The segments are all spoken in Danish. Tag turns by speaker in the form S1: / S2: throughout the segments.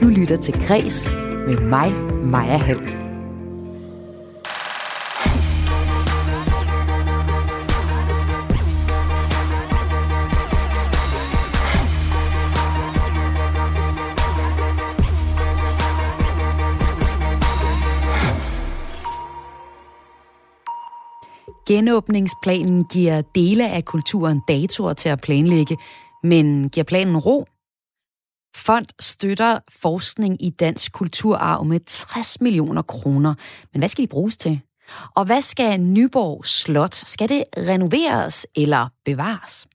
S1: Du lytter til Græs med mig, Maja Hall. Genåbningsplanen giver dele af kulturen datoer til at planlægge, men giver planen ro? Fond støtter forskning i dansk kulturarv med 60 millioner kroner. Men hvad skal de bruges til? Og hvad skal Nyborg Slot? Skal det renoveres eller bevares?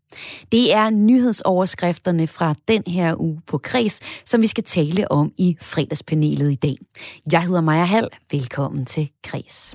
S1: Det er nyhedsoverskrifterne fra den her uge på Kres, som vi skal tale om i fredagspanelet i dag. Jeg hedder Maja Hall. Velkommen til Kres.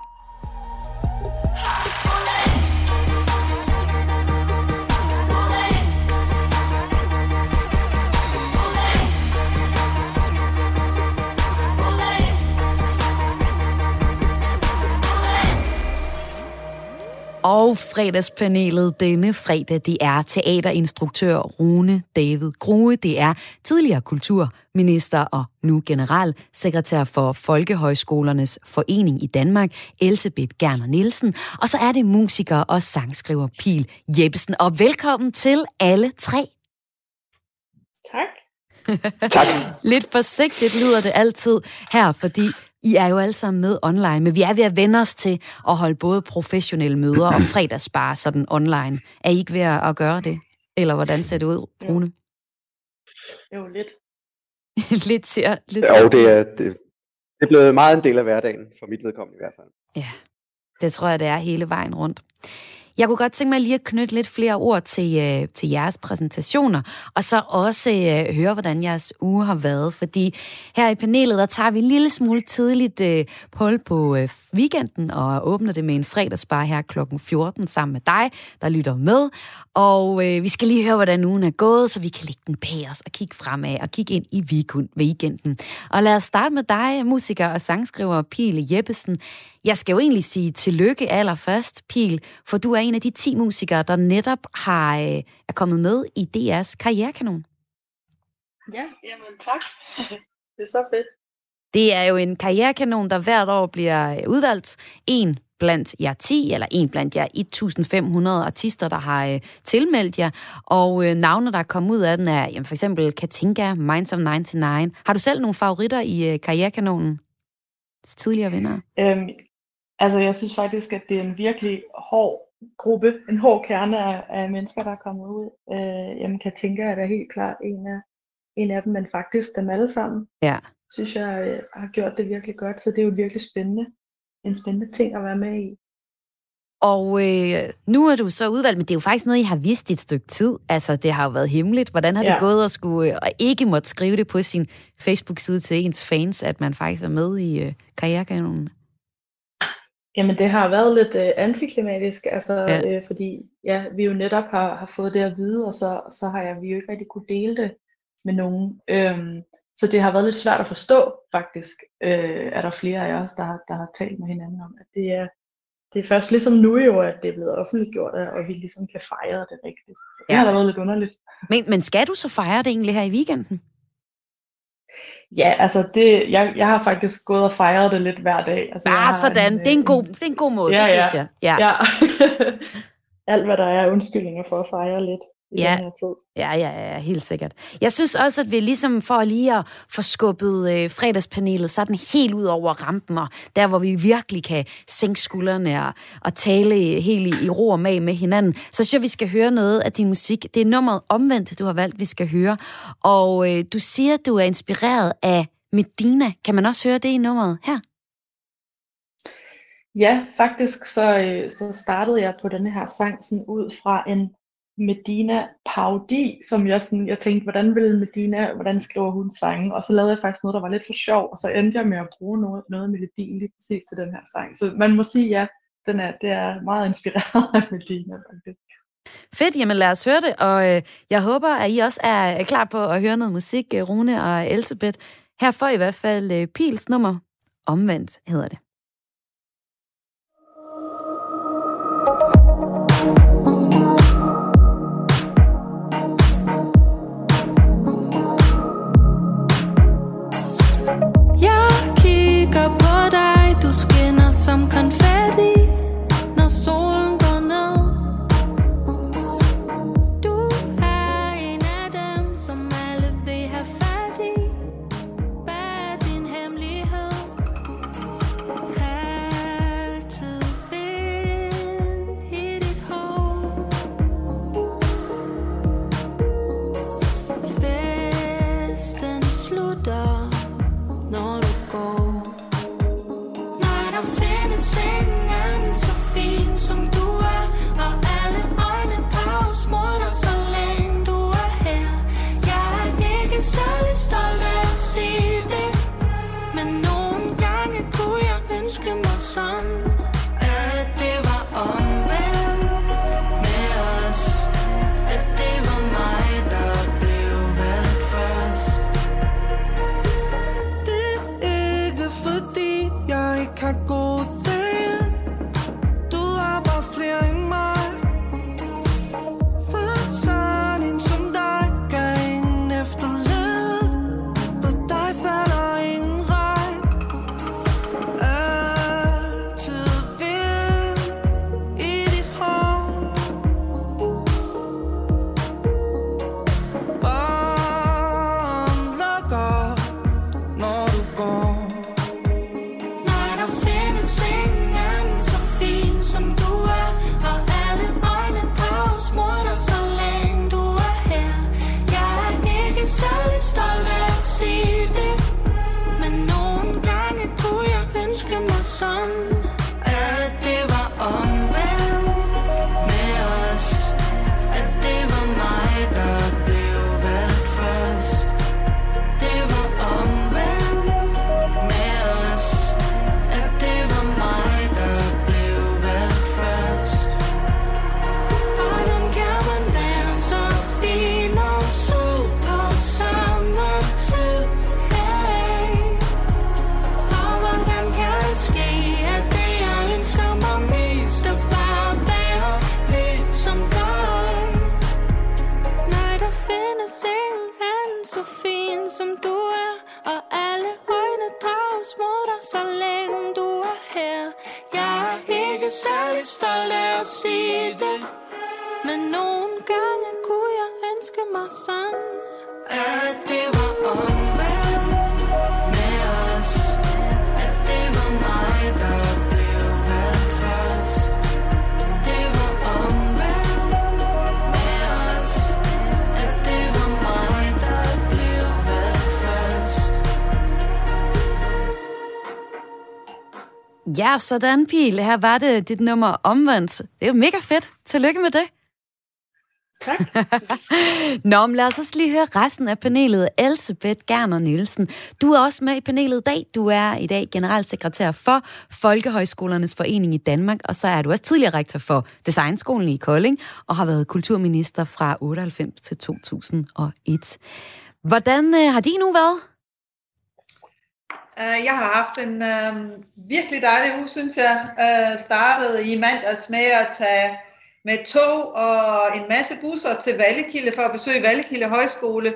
S1: Og fredagspanelet denne fredag, det er teaterinstruktør Rune David Grue. Det er tidligere kulturminister og nu generalsekretær for Folkehøjskolernes Forening i Danmark, Elsebeth Gerner Nielsen. Og så er det musiker og sangskriver Pil Jeppesen. Og velkommen til alle tre.
S2: Tak.
S3: tak.
S1: Lidt forsigtigt lyder det altid her, fordi i er jo alle sammen med online, men vi er ved at vende os til at holde både professionelle møder og fredagsbar sådan online. Er I ikke ved at gøre det? Eller hvordan ser det ud, Rune?
S2: Jo, lidt.
S1: lidt til lidt
S3: Jo, det er, det, det er blevet meget en del af hverdagen, for mit vedkommende i hvert fald.
S1: Ja, det tror jeg, det er hele vejen rundt. Jeg kunne godt tænke mig lige at knytte lidt flere ord til, øh, til jeres præsentationer, og så også øh, høre, hvordan jeres uge har været. Fordi her i panelet, der tager vi en lille smule tidligt øh, pul på øh, weekenden, og åbner det med en fredagsbar her kl. 14 sammen med dig, der lytter med. Og øh, vi skal lige høre, hvordan ugen er gået, så vi kan lægge den bag os og kigge fremad og kigge ind i weekenden. Og lad os starte med dig, musiker og sangskriver Pile Jeppesen. Jeg skal jo egentlig sige tillykke allerførst, Pil, for du er en af de 10 musikere, der netop har, øh, er kommet med i DR's karrierekanon.
S2: Ja, jamen tak. det er så fedt.
S1: Det er jo en karrierekanon, der hvert år bliver udvalgt. En blandt jer 10, eller en blandt jer 1500 artister, der har øh, tilmeldt jer. Og øh, navne, der er kommet ud af den, er jamen, for eksempel Katinka, Minds of 99. Har du selv nogle favoritter i øh, karrierekanonen? Tidligere vinder?
S2: Øhm, Altså, jeg synes faktisk, at det er en virkelig hård gruppe, en hård kerne af, af mennesker, der er kommet ud. Øh, jamen, kan tænke, at det er helt klart en af, en af dem, men faktisk dem alle sammen.
S1: Ja.
S2: Synes jeg øh, har gjort det virkelig godt, så det er jo virkelig spændende. En spændende ting at være med i.
S1: Og øh, nu er du så udvalgt, men det er jo faktisk noget, I har vidst et stykke tid. Altså, det har jo været hemmeligt. Hvordan har ja. det gået at skulle, øh, og ikke måtte skrive det på sin Facebook-side til ens fans, at man faktisk er med i øh, karrierekanonen?
S2: Jamen det har været lidt øh, antiklimatisk, altså ja. øh, fordi ja, vi jo netop har, har fået det at vide, og så, så har jeg, vi jo ikke rigtig kunne dele det med nogen. Øhm, så det har været lidt svært at forstå faktisk, øh, er der flere af os, der har, der har talt med hinanden om, at det er, det er først ligesom nu jo, at det er blevet offentliggjort, og vi ligesom kan fejre det rigtigt. Så det ja. har da været lidt underligt.
S1: Men, men skal du så fejre det egentlig her i weekenden?
S2: Ja, altså det, jeg, jeg har faktisk gået og fejret det lidt hver dag. Altså,
S1: ah, sådan. En, det, er en god, det er en god måde, ja, det synes jeg.
S2: Ja. ja. Alt, hvad der er undskyldninger for at fejre lidt i
S1: ja.
S2: den her tid.
S1: Ja, ja, ja, helt sikkert. Jeg synes også, at vi ligesom for lige at få skubbet øh, fredagspanelet sådan helt ud over rampen, og der hvor vi virkelig kan sænke skuldrene og, og tale helt i, i ro og mag med hinanden, så synes jeg, vi skal høre noget af din musik. Det er nummeret omvendt, du har valgt, vi skal høre. Og øh, du siger, at du er inspireret af Medina. Kan man også høre det i nummeret her?
S2: Ja, faktisk så, øh, så startede jeg på denne her sang sådan ud fra en Medina Paudi, som jeg, sådan, jeg tænkte, hvordan vil Medina, hvordan skriver hun sange? Og så lavede jeg faktisk noget, der var lidt for sjov, og så endte jeg med at bruge noget, noget melodi lige præcis til den her sang. Så man må sige, ja, den er, det er meget inspireret af Medina faktisk.
S1: Fedt, jamen lad os høre det, og øh, jeg håber, at I også er klar på at høre noget musik, øh, Rune og Elisabeth. Her får I hvert fald øh, Pils nummer. Omvendt hedder det. Ja, sådan, Pil. Her var det dit nummer omvendt. Det er jo mega fedt. Tillykke med det.
S2: Tak.
S1: Nå, men lad os også lige høre resten af panelet. Elsebeth Gerner Nielsen, du er også med i panelet i dag. Du er i dag generalsekretær for Folkehøjskolernes Forening i Danmark, og så er du også tidligere rektor for Designskolen i Kolding, og har været kulturminister fra 98 til 2001. Hvordan øh, har din uge været?
S4: Øh, Jeg har haft en øh, virkelig dejlig uge, synes jeg. Øh, startede i mandags med at tage med tog og en masse busser til Vallekilde for at besøge Vallekilde Højskole.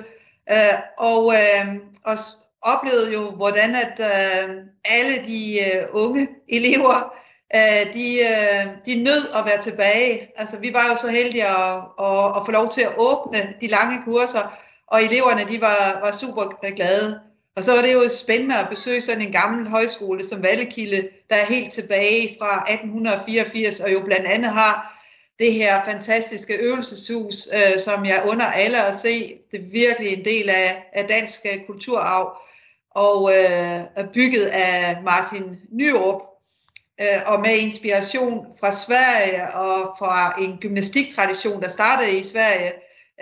S4: Øh, og, øh, og oplevede jo, hvordan at øh, alle de øh, unge elever, øh, de, øh, de nød at være tilbage. Altså, vi var jo så heldige at, at, at få lov til at åbne de lange kurser, og eleverne de var, var super glade. Og så var det jo spændende at besøge sådan en gammel højskole som Vallekilde, der er helt tilbage fra 1884, og jo blandt andet har det her fantastiske øvelseshus, øh, som jeg under alle at se. Det er virkelig en del af, af dansk øh, kulturarv, og øh, er bygget af Martin Nyrup, øh, og med inspiration fra Sverige og fra en gymnastiktradition, der startede i Sverige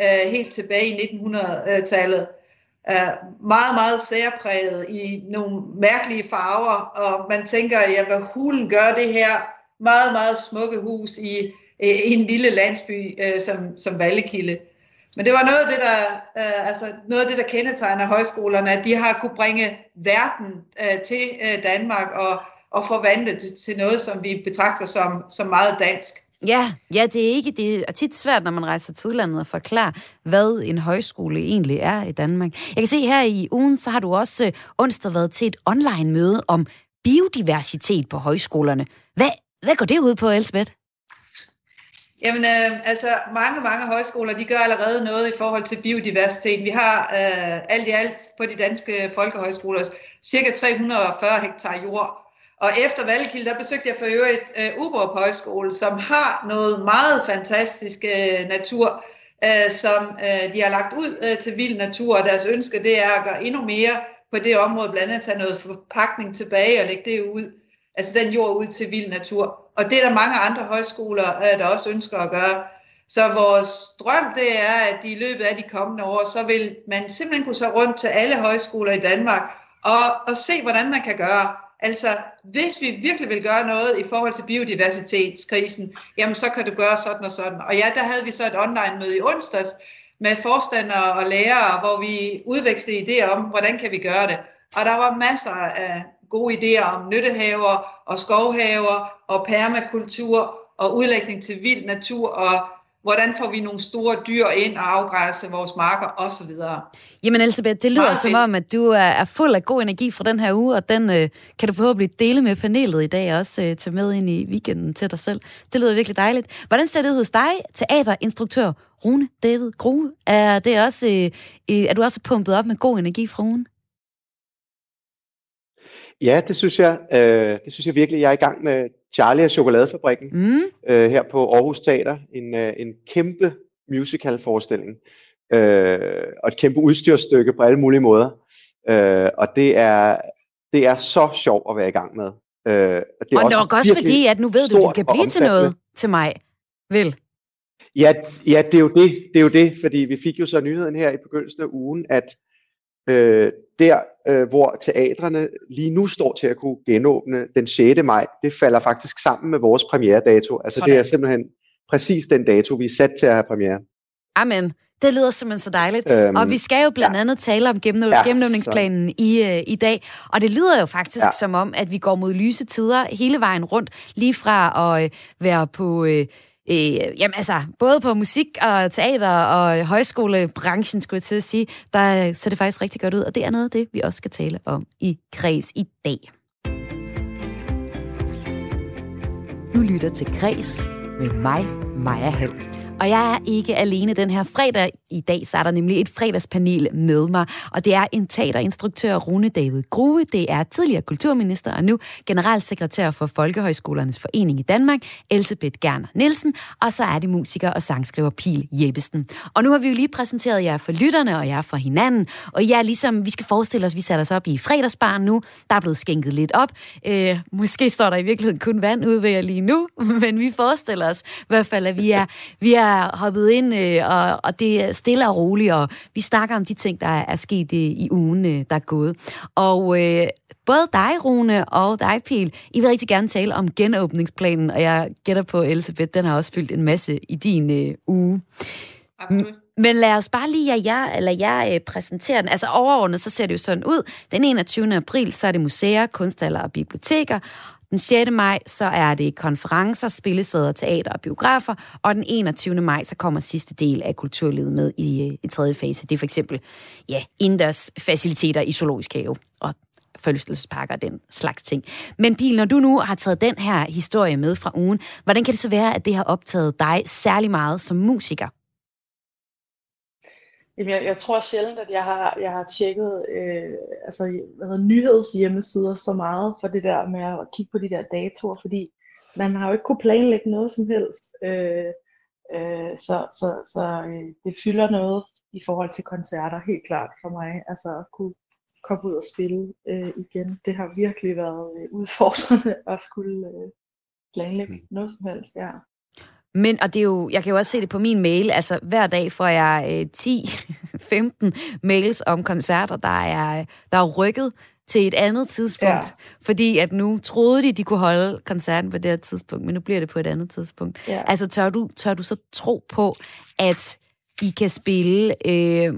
S4: øh, helt tilbage i 1900-tallet. Øh, meget, meget særpræget i nogle mærkelige farver, og man tænker, ja, hvad hulen gør det her meget, meget smukke hus i, øh, i en lille landsby øh, som, som Vallekilde. Men det var noget af det, der, øh, altså noget af det, der kendetegner højskolerne, at de har kunne bringe verden øh, til øh, Danmark og, og forvandle det til noget, som vi betragter som, som meget dansk.
S1: Ja, ja, det er ikke det er tit svært, når man rejser til udlandet at forklare, hvad en højskole egentlig er i Danmark. Jeg kan se her i ugen, så har du også øh, onsdag været til et online møde om biodiversitet på højskolerne. Hvad, hvad går det ud på, Elsbeth?
S4: Jamen, øh, altså mange, mange højskoler, de gør allerede noget i forhold til biodiversitet. Vi har øh, alt i alt på de danske folkehøjskoler cirka 340 hektar jord. Og efter Valgkilde, der besøgte jeg for øvrigt øh, Uborg Højskole, som har noget meget fantastisk øh, natur, øh, som øh, de har lagt ud øh, til vild natur, og deres ønske det er at gøre endnu mere på det område, blandt andet at tage noget forpakning tilbage og lægge det ud, altså den jord ud til vild natur. Og det er der mange andre højskoler, øh, der også ønsker at gøre. Så vores drøm det er, at i løbet af de kommende år, så vil man simpelthen kunne så rundt til alle højskoler i Danmark og, og se, hvordan man kan gøre. Altså, hvis vi virkelig vil gøre noget i forhold til biodiversitetskrisen, jamen så kan du gøre sådan og sådan. Og ja, der havde vi så et online-møde i onsdags med forstandere og lærere, hvor vi udvekslede idéer om, hvordan kan vi gøre det. Og der var masser af gode idéer om nyttehaver og skovhaver og permakultur og udlægning til vild natur og hvordan får vi nogle store dyr ind og afgræsse vores marker osv.
S1: Jamen Elisabeth, det lyder
S4: Meget
S1: som
S4: fedt.
S1: om, at du er, fuld af god energi fra den her uge, og den øh, kan du forhåbentlig dele med panelet i dag og også øh, tage med ind i weekenden til dig selv. Det lyder virkelig dejligt. Hvordan ser det ud hos dig, teaterinstruktør Rune David Grue? Er, det også, øh, øh, er du også pumpet op med god energi fra ugen?
S3: Ja, det synes jeg. Øh, det synes jeg virkelig. Jeg er i gang med Charlie og Chokoladefabrikken
S1: Mm.
S3: øh, her på Aarhus Teater. En, øh, en kæmpe musical-forestilling. Øh, og et kæmpe udstyrsstykke på alle mulige måder. Øh, og det er, det er så sjovt at være i gang med. Øh, og det er
S1: Og det var også fordi, at nu ved du, det kan blive til noget til mig. Vel?
S3: Ja, ja, det er jo det. Det er jo det, fordi vi fik jo så nyheden her i begyndelsen af ugen, at øh, der, øh, hvor teatrene lige nu står til at kunne genåbne den 6. maj, det falder faktisk sammen med vores premieredato. Altså
S1: Sådan.
S3: det er simpelthen præcis den dato, vi er sat til at have premiere.
S1: Amen. Det lyder simpelthen så dejligt.
S3: Øhm,
S1: og vi skal jo blandt
S3: ja.
S1: andet tale om gennem,
S3: Ja,
S1: i, øh, i dag. Og det lyder jo faktisk
S3: Ja.
S1: som om, at vi går mod lyse tider hele vejen rundt. Lige fra at øh, være på øh, øh, jamen altså, både på musik og teater og højskolebranchen, skulle jeg til at sige, der ser det faktisk rigtig godt ud, og det er noget af det, vi også skal tale om i Kreds i dag. Du lytter til Kreds med mig, Maja Hall. Og jeg er ikke alene den her fredag. I dag så er der nemlig et fredagspanel med mig, og det er en teaterinstruktør Rune David Grue. Det er tidligere kulturminister og nu generalsekretær for Folkehøjskolernes Forening i Danmark, Elsebeth Gerner Nielsen, og så er det musiker og sangskriver Pil Jeppesen. Og nu har vi jo lige præsenteret jer for lytterne og jer for hinanden, og jeg er ligesom, vi skal forestille os, vi sætter os op i fredagsbaren nu. Der er blevet skænket lidt op. Øh, måske står der i virkeligheden kun vand ude ved jer lige nu, men vi forestiller os i hvert fald, at vi er, vi er er hoppet ind, øh, og, og det er stille og roligt, og vi snakker om de ting, der er, sket i, i ugen, øh, der er gået. Og øh, både dig, Rune, og dig, Pil, I vil rigtig gerne tale om genåbningsplanen, og jeg gætter på, Elisabeth, den har også fyldt en masse i din øh, uge.
S4: Absolut.
S1: Men lad os bare lige lade jer, lade jer øh, præsentere den. Altså overordnet, så ser det jo sådan ud. Den 21. april, så er det museer, kunsthaller og biblioteker. Den 6. maj, så er det konferencer, spillesæder, teater og biografer, og den 21. maj, så kommer sidste del af kulturlivet med i, øh, i tredje fase. Det er for eksempel ja, indendørs faciliteter i zoologisk have og følelsesparker og den slags ting. Men Pil, når du nu har taget den her historie med fra ugen, hvordan kan det så være, at det har optaget dig særlig meget som musiker?
S2: Jamen, jeg, jeg tror sjældent, at jeg har, jeg har tjekket øh, altså, hvad hedder, nyhedshjemmesider så meget for det der med at kigge på de der datoer, fordi man har jo ikke kunne planlægge noget som helst. Øh, øh, så så, så øh, det fylder noget i forhold til koncerter, helt klart for mig. Altså at kunne komme ud og spille øh, igen. Det har virkelig været øh, udfordrende at skulle øh, planlægge mm. noget som helst, ja.
S1: Men, og det er jo, jeg kan jo også se det på min mail, altså hver dag får jeg øh, 10-15 mails om koncerter, der er, der er rykket til et andet tidspunkt. Ja. Fordi at nu troede de, de kunne holde koncerten på det her tidspunkt, men nu bliver det på et andet tidspunkt. Ja. Altså tør du, tør du så tro på, at I kan spille øh,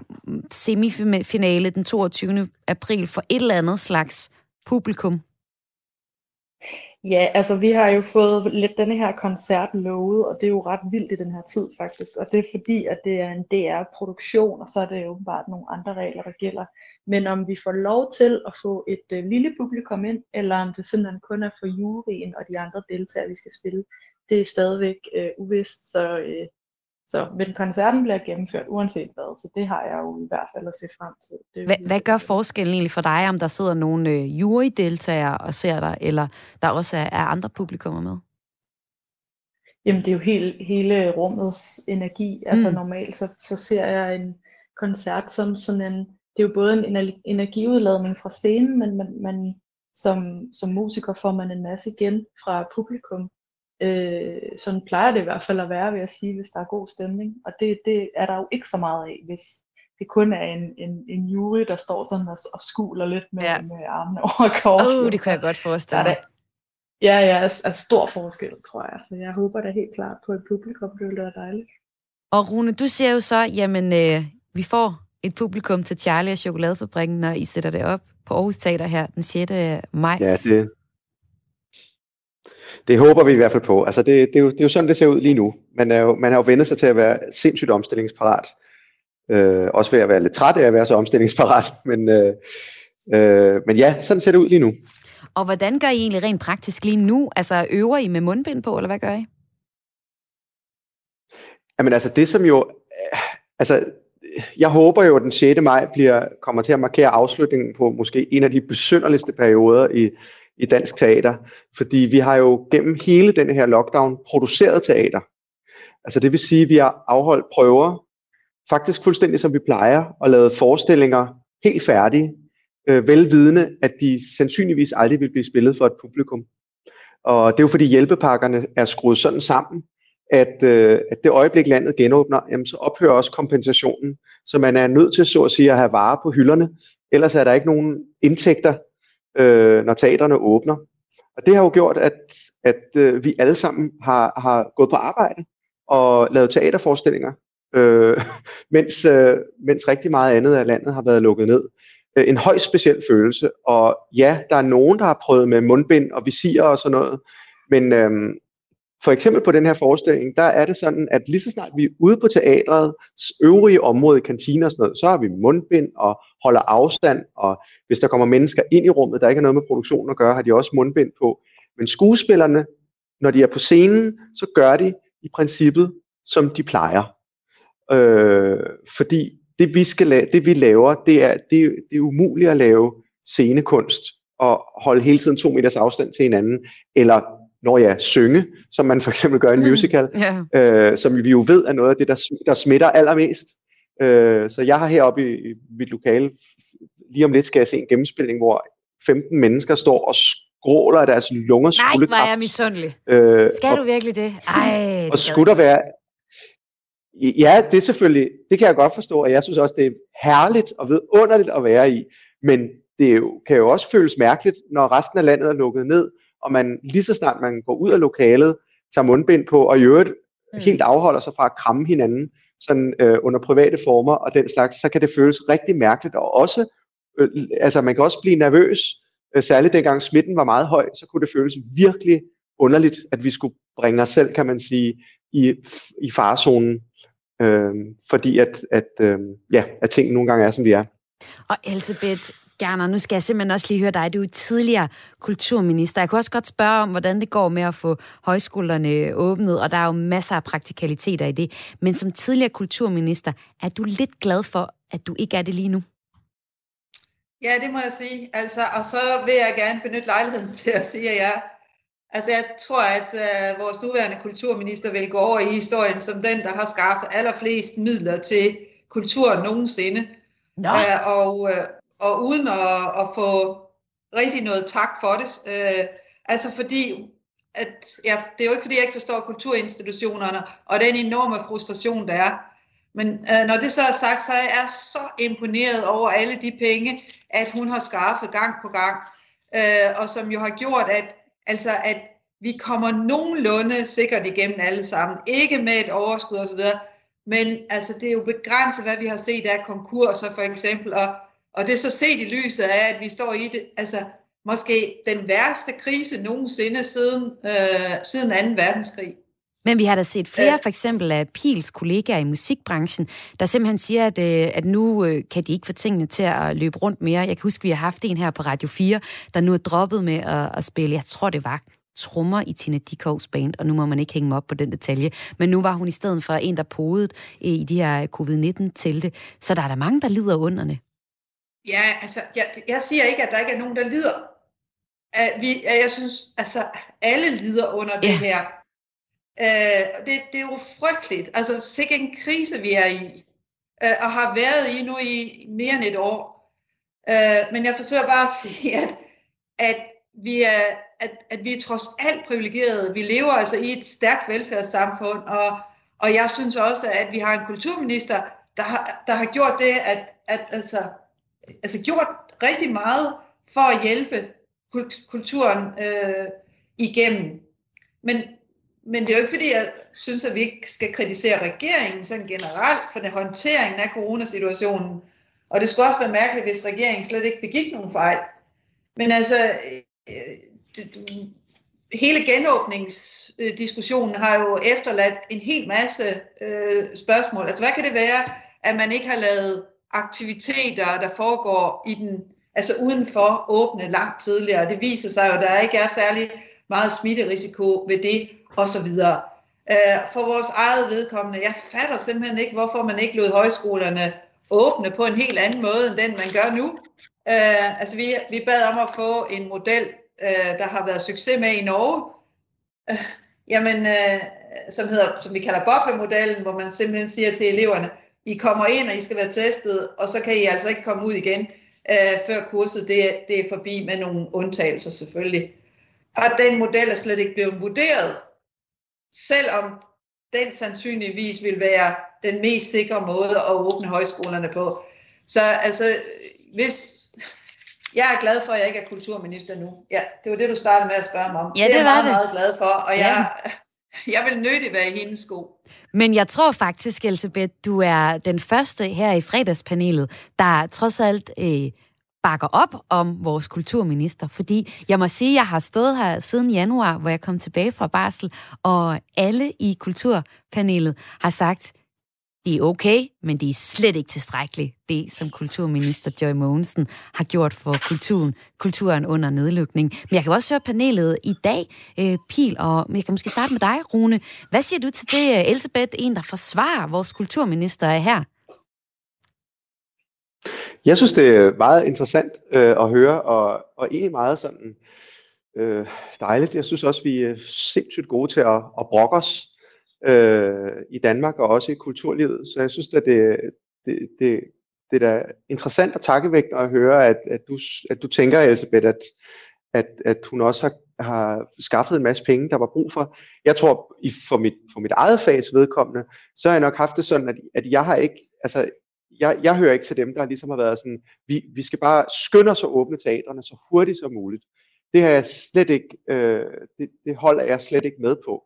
S1: semifinale den 22. april for et eller andet slags publikum?
S2: Ja, altså vi har jo fået lidt denne her koncert lovet, og det er jo ret vildt i den her tid faktisk. Og det er fordi, at det er en DR-produktion, og så er det jo bare nogle andre regler, der gælder. Men om vi får lov til at få et øh, lille publikum ind, eller om det simpelthen kun er for juryen og de andre deltagere, vi skal spille, det er stadigvæk øh, uvist. Så øh, så, men koncerten bliver gennemført uanset hvad, så det har jeg jo i hvert fald at se frem til. Det
S1: hvad, hvad gør forskellen egentlig for dig, om der sidder nogle øh, jurydeltagere og ser dig, eller der også er, er andre publikummer med?
S2: Jamen det er jo hele, hele rummets energi. Altså mm. normalt så, så ser jeg en koncert som sådan en, det er jo både en energiudladning fra scenen, men man, man som, som musiker får man en masse igen fra publikum. Øh, sådan plejer det i hvert fald at være, vil jeg sige, hvis der er god stemning. Og det, det er der jo ikke så meget af, hvis det kun er en, en, en jury, der står sådan og, og skuler lidt med, ja. med armene over korset.
S1: Uh, det kan jeg godt forestille mig.
S2: Ja, ja, er, er stor forskel, tror jeg. Så jeg håber da helt klart på et publikum, det vil være dejligt.
S1: Og Rune, du siger jo så, jamen, øh, vi får et publikum til Charlie og Chokoladefabrikken, når I sætter det op på Aarhus Teater her den 6. maj.
S3: Ja, det, det håber vi i hvert fald på. Altså det, det, er jo, det er jo sådan, det ser ud lige nu. Man er jo, man har jo vendt sig til at være sindssygt omstillingsparat. Øh, også ved at være lidt træt af at være så omstillingsparat. Men, øh, øh, men ja, sådan ser det ud lige nu.
S1: Og hvordan gør I egentlig rent praktisk lige nu? Altså øver I med mundbind på, eller hvad gør I?
S3: Jamen altså det som jo... Altså jeg håber jo, at den 6. maj bliver, kommer til at markere afslutningen på måske en af de besynderligste perioder i, i dansk teater, fordi vi har jo gennem hele den her lockdown produceret teater. Altså det vil sige, at vi har afholdt prøver, faktisk fuldstændig som vi plejer, og lavet forestillinger helt færdige, øh, velvidende, at de sandsynligvis aldrig vil blive spillet for et publikum. Og det er jo fordi hjælpepakkerne er skruet sådan sammen, at, øh, at det øjeblik landet genåbner, jamen, så ophører også kompensationen. Så man er nødt til så at sige at have varer på hylderne, ellers er der ikke nogen indtægter øh, når teaterne åbner. Og det har jo gjort, at, at øh, vi alle sammen har, har gået på arbejde og lavet teaterforestillinger, øh, mens, øh, mens rigtig meget andet af landet har været lukket ned. Øh, en højst speciel følelse, og ja, der er nogen, der har prøvet med mundbind og visir og sådan noget, men øh, for eksempel på den her forestilling, der er det sådan, at lige så snart vi er ude på teatrets øvrige område, kantiner og sådan noget, så har vi mundbind og holder afstand, og hvis der kommer mennesker ind i rummet, der ikke har noget med produktionen at gøre, har de også mundbind på. Men skuespillerne, når de er på scenen, så gør de i princippet, som de plejer. Øh, fordi det vi, skal la- det vi laver, det er, det, det er umuligt at lave scenekunst og holde hele tiden to meters afstand til hinanden, eller når jeg synge, som man for eksempel gør i en musical, yeah. øh, som vi jo ved er noget af det, der, der smitter allermest. Øh, så jeg har heroppe i, i mit lokale, lige om lidt skal jeg se en gennemspilning, hvor 15 mennesker står og skråler af deres lunger
S1: Nej, hvor er jeg misundelig. Øh, skal og, du virkelig det? Ej,
S3: og skulle der være... Ja, det er selvfølgelig, det kan jeg godt forstå, og jeg synes også, det er herligt og vidunderligt at være i, men det jo, kan jo også føles mærkeligt, når resten af landet er lukket ned, og man lige så snart man går ud af lokalet, tager mundbind på, og i øvrigt mm. helt afholder sig fra at kramme hinanden sådan, øh, under private former og den slags, så kan det føles rigtig mærkeligt, og også, øh, altså man kan også blive nervøs, øh, særligt dengang smitten var meget høj, så kunne det føles virkelig underligt, at vi skulle bringe os selv, kan man sige, i, i farezonen, øh, fordi at, at, øh, ja, at ting nogle gange er, som de er.
S1: Og Elisabeth, Gerner, nu skal jeg simpelthen også lige høre dig. Du er tidligere kulturminister. Jeg kunne også godt spørge om, hvordan det går med at få højskolerne åbnet, og der er jo masser af praktikaliteter i det. Men som tidligere kulturminister, er du lidt glad for, at du ikke er det lige nu?
S4: Ja, det må jeg sige. Altså, og så vil jeg gerne benytte lejligheden til at sige, at jeg, altså, jeg tror, at uh, vores nuværende kulturminister vil gå over i historien som den, der har skaffet allerflest midler til kultur nogensinde. Nå. Uh, og, uh, og uden at, at få rigtig noget tak for det. Øh, altså fordi, at, ja, det er jo ikke fordi, jeg ikke forstår kulturinstitutionerne og den enorme frustration, der er. Men øh, når det så er sagt, så er jeg så imponeret over alle de penge, at hun har skaffet gang på gang. Øh, og som jo har gjort, at, altså, at vi kommer nogenlunde sikkert igennem alle sammen. Ikke med et overskud osv., men altså, det er jo begrænset, hvad vi har set af konkurser for eksempel, og og det er så set i lyset af, at vi står i det, altså måske den værste krise nogensinde siden, øh, siden 2. verdenskrig.
S1: Men vi har da set flere, for eksempel af Pils kollegaer i musikbranchen, der simpelthen siger, at, øh, at nu øh, kan de ikke få tingene til at løbe rundt mere. Jeg kan huske, vi har haft en her på Radio 4, der nu er droppet med at, at spille, jeg tror det var trommer i Tina Dickows band, og nu må man ikke hænge mig op på den detalje. Men nu var hun i stedet for en, der podet i de her covid-19-telte. Så der er der mange, der lider underne.
S4: Ja, altså, jeg, jeg siger ikke, at der ikke er nogen, der lider. Uh, vi, jeg synes, altså, alle lider under ja. det her. Uh, det, det er jo frygteligt. Altså, sikkert en krise, vi er i, uh, og har været i nu i mere end et år. Uh, men jeg forsøger bare at sige, at, at, vi er, at, at vi er trods alt privilegerede. Vi lever altså i et stærkt velfærdssamfund, og, og jeg synes også, at vi har en kulturminister, der har, der har gjort det, at, at altså, altså gjort rigtig meget for at hjælpe kulturen øh, igennem. Men, men det er jo ikke fordi, jeg synes, at vi ikke skal kritisere regeringen sådan generelt for den håndteringen af coronasituationen. Og det skulle også være mærkeligt, hvis regeringen slet ikke begik nogen fejl. Men altså, øh, det, hele genåbningsdiskussionen har jo efterladt en hel masse øh, spørgsmål. Altså, hvad kan det være, at man ikke har lavet aktiviteter, der foregår i den, altså udenfor åbne langt tidligere. Det viser sig jo, at der ikke er særlig meget smitterisiko ved det, osv. Øh, for vores eget vedkommende, jeg fatter simpelthen ikke, hvorfor man ikke lod højskolerne åbne på en helt anden måde, end den man gør nu. Uh, altså vi, vi bad om at få en model, uh, der har været succes med i Norge, jamen, uh, som, hedder, som vi kalder buffermodellen, hvor man simpelthen siger til eleverne, i kommer ind, og I skal være testet, og så kan I altså ikke komme ud igen, øh, før kurset det, det er forbi med nogle undtagelser selvfølgelig. Og den model er slet ikke blevet vurderet, selvom den sandsynligvis vil være den mest sikre måde at åbne højskolerne på. Så altså, hvis jeg er glad for, at jeg ikke er kulturminister nu. Ja, det var det, du startede med at spørge mig om.
S1: Ja, det, det er jeg
S4: meget,
S1: det.
S4: meget glad for, og ja. jeg, jeg vil nødigt være i hendes sko.
S1: Men jeg tror faktisk, Elisabeth, du er den første her i fredagspanelet, der trods alt øh, bakker op om vores kulturminister, fordi jeg må sige, at jeg har stået her siden januar, hvor jeg kom tilbage fra barsel, og alle i kulturpanelet har sagt, det er okay, men det er slet ikke tilstrækkeligt, det som kulturminister Joy Mogensen har gjort for kulturen, kulturen under nedlukning. Men jeg kan også høre panelet i dag, øh, Pil, og jeg kan måske starte med dig, Rune. Hvad siger du til det, øh, Elisabeth, en der forsvarer vores kulturminister er her?
S3: Jeg synes, det er meget interessant øh, at høre, og, og egentlig meget sådan øh, dejligt. Jeg synes også, vi er sindssygt gode til at, at brokke os øh, i Danmark og også i kulturlivet. Så jeg synes, at det, det, det, det er da interessant og takkevægtende at høre, at, at, du, at du tænker, Elisabeth, at, at, at hun også har, har skaffet en masse penge, der var brug for. Jeg tror, i, for, mit, for mit eget fags vedkommende, så har jeg nok haft det sådan, at, at jeg har ikke, altså jeg, jeg hører ikke til dem, der ligesom har været sådan, vi, vi skal bare skynde os at åbne teatrene så hurtigt som muligt. Det har jeg slet ikke, øh, det, det holder jeg slet ikke med på.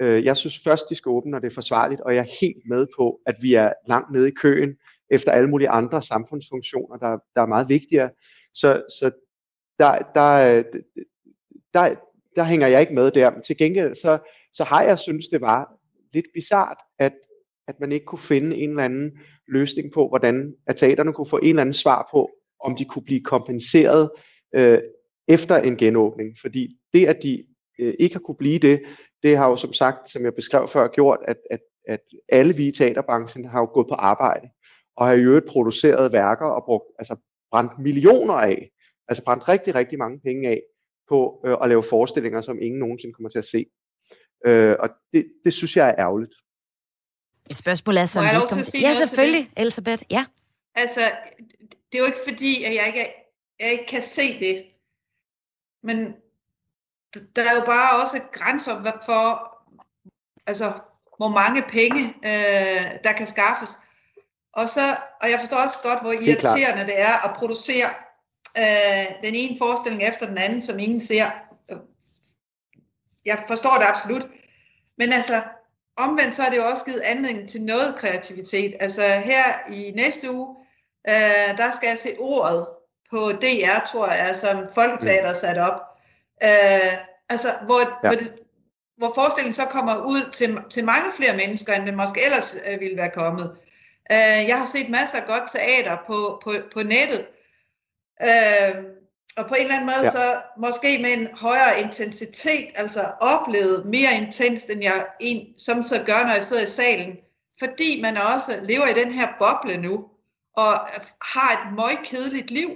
S3: Øh, jeg synes først, de skal åbne, når det er forsvarligt, og jeg er helt med på, at vi er langt nede i køen efter alle mulige andre samfundsfunktioner, der, der er meget vigtigere. Så, så der, der, der, der hænger jeg ikke med der. Men til gengæld, så, så har jeg synes det var lidt bizart, at, at man ikke kunne finde en eller anden løsning på, hvordan at teaterne kunne få en eller anden svar på, om de kunne blive kompenseret øh, efter en genåbning. Fordi det, at de øh, ikke har kunne blive det, det har jo som sagt, som jeg beskrev før, gjort, at, at, at alle vi i teaterbranchen har jo gået på arbejde, og har i øvrigt produceret værker og brugt, altså brændt millioner af, altså brændt rigtig, rigtig mange penge af, på øh, at lave forestillinger, som ingen nogensinde kommer til at se. Øh, og det, det synes jeg er ærgerligt.
S1: Et spørgsmål er så...
S4: Må jeg lov til at sige
S1: Ja, selvfølgelig, Elisabeth. Ja.
S4: Altså, det er jo ikke fordi, at jeg ikke, jeg ikke kan se det. Men der er jo bare også grænser for, altså, hvor mange penge, øh, der kan skaffes. Og, så, og jeg forstår også godt, hvor irriterende det er, det er at producere øh, den ene forestilling efter den anden, som ingen ser. Jeg forstår det absolut. Men altså, omvendt så er det jo også givet anledning til noget kreativitet. Altså her i næste uge, øh, der skal jeg se ordet på DR, tror jeg, som Folketeater er sat op. Øh, altså, hvor, ja. hvor, det, hvor forestillingen så kommer ud til, til mange flere mennesker, end den måske ellers øh, ville være kommet. Øh, jeg har set masser af godt teater på, på, på nettet. Øh, og på en eller anden måde, ja. så måske med en højere intensitet, altså oplevet mere intens, end jeg en, som så gør, når jeg sidder i salen. Fordi man også lever i den her boble nu, og har et møgkedeligt liv.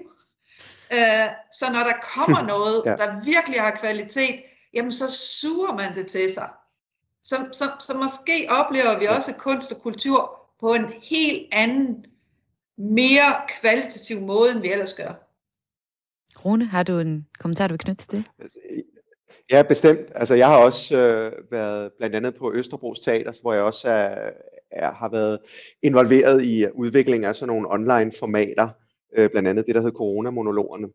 S4: Øh, så når der kommer noget, ja. der virkelig har kvalitet, jamen så suger man det til sig. Så, så, så måske oplever vi også kunst og kultur på en helt anden, mere kvalitativ måde, end vi ellers gør.
S1: Rune, har du en kommentar, du vil knytte til det?
S3: Ja, bestemt. Altså, jeg har også øh, været blandt andet på Østerbros Teater, hvor jeg også er, er, har været involveret i udviklingen af sådan nogle online formater, øh, blandt andet det, der hedder Corona-monologerne.